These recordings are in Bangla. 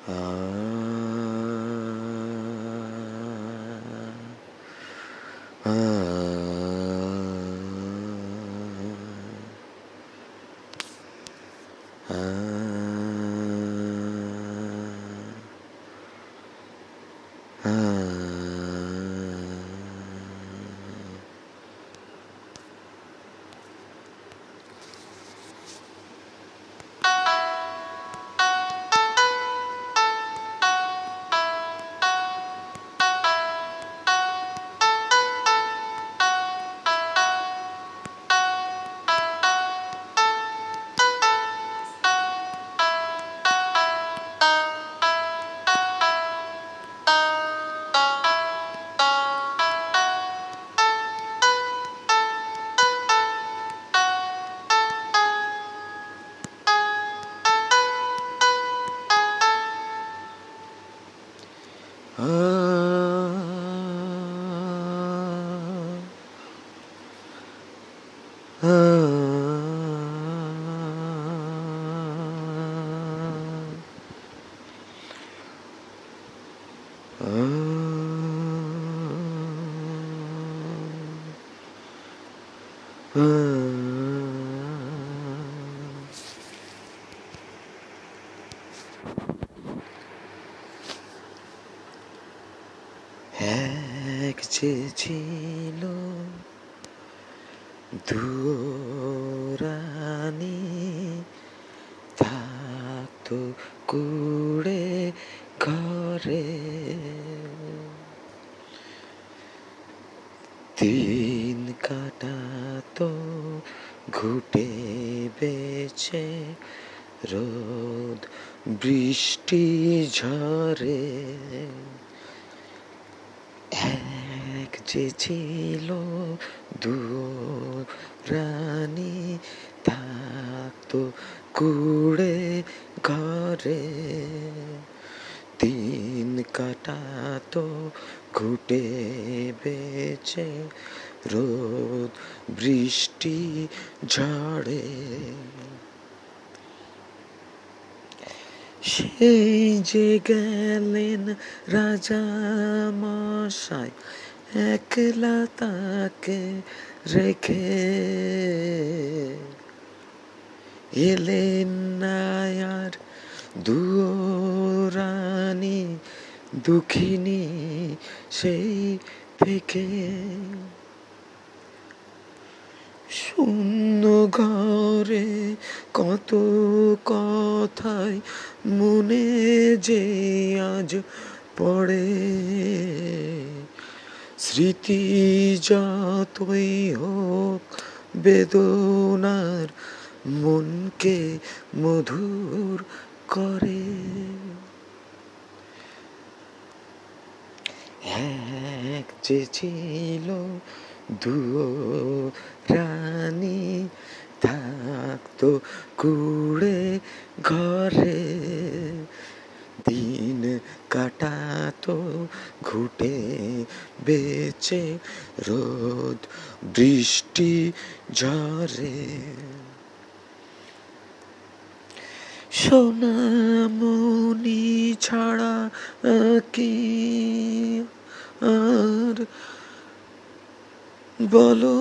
এক যে ছিল দুরানি থাকতো কুড়ে ঘরে। দিন কাটাতো ঘুটে বেছে রোদ বৃষ্টি ঝরে। এক ছিল রানী থাকতো কুড়ে ঘরে। দিন কাটাতো, ঘুটে বেছে রোদ বৃষ্টি ঝড়ে। সেই যে গেলেন রাজা মশাই একলা তাকে রেখে এলেন নায়ার দুরানি দুঃখিনী সেই থেকে। শূন্য ঘরে কত কথাই মনে যে আজ পড়ে। স্মৃতি যতই হোক, বেদনার মনকে মধুর করে। এক যে ছিল দুও রানী, থাকতো কুড়ে ঘরে। কাটাতো ঘুটে বেচে রোদ বৃষ্টি ঝরে। সোনামণি ছাড়া কি আর বলো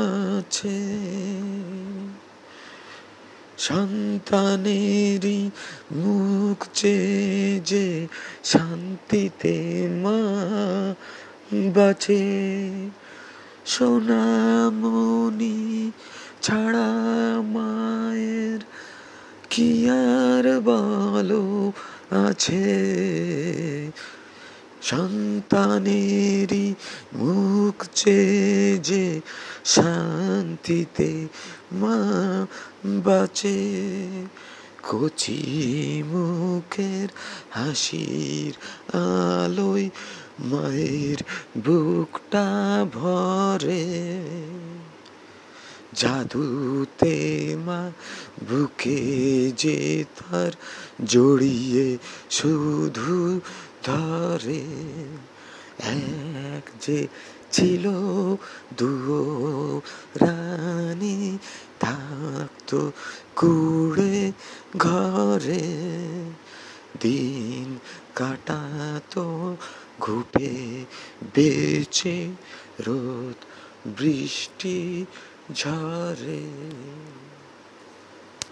আছে? সন্তানেরই মুখ চেয়ে যে শান্তিতে মা বাঁচে। সোনামণি ছাড়া মায়ের কি আর বলো আছে? সন্তানেরই মুখ চেয়ে যে শান্তিতে মা বাঁচে। কচি মুখের হাসির আলোয় মায়ের বুকটা ভরে। জাদুতে মা বুকে যে তার জড়িয়ে শুধু ধরে এক যে ছিল দুও রানী থাকতো কুড়ে ঘরে। দিন কাটাতো ঘুটে বেচে রোদ বৃষ্টি ঝরে।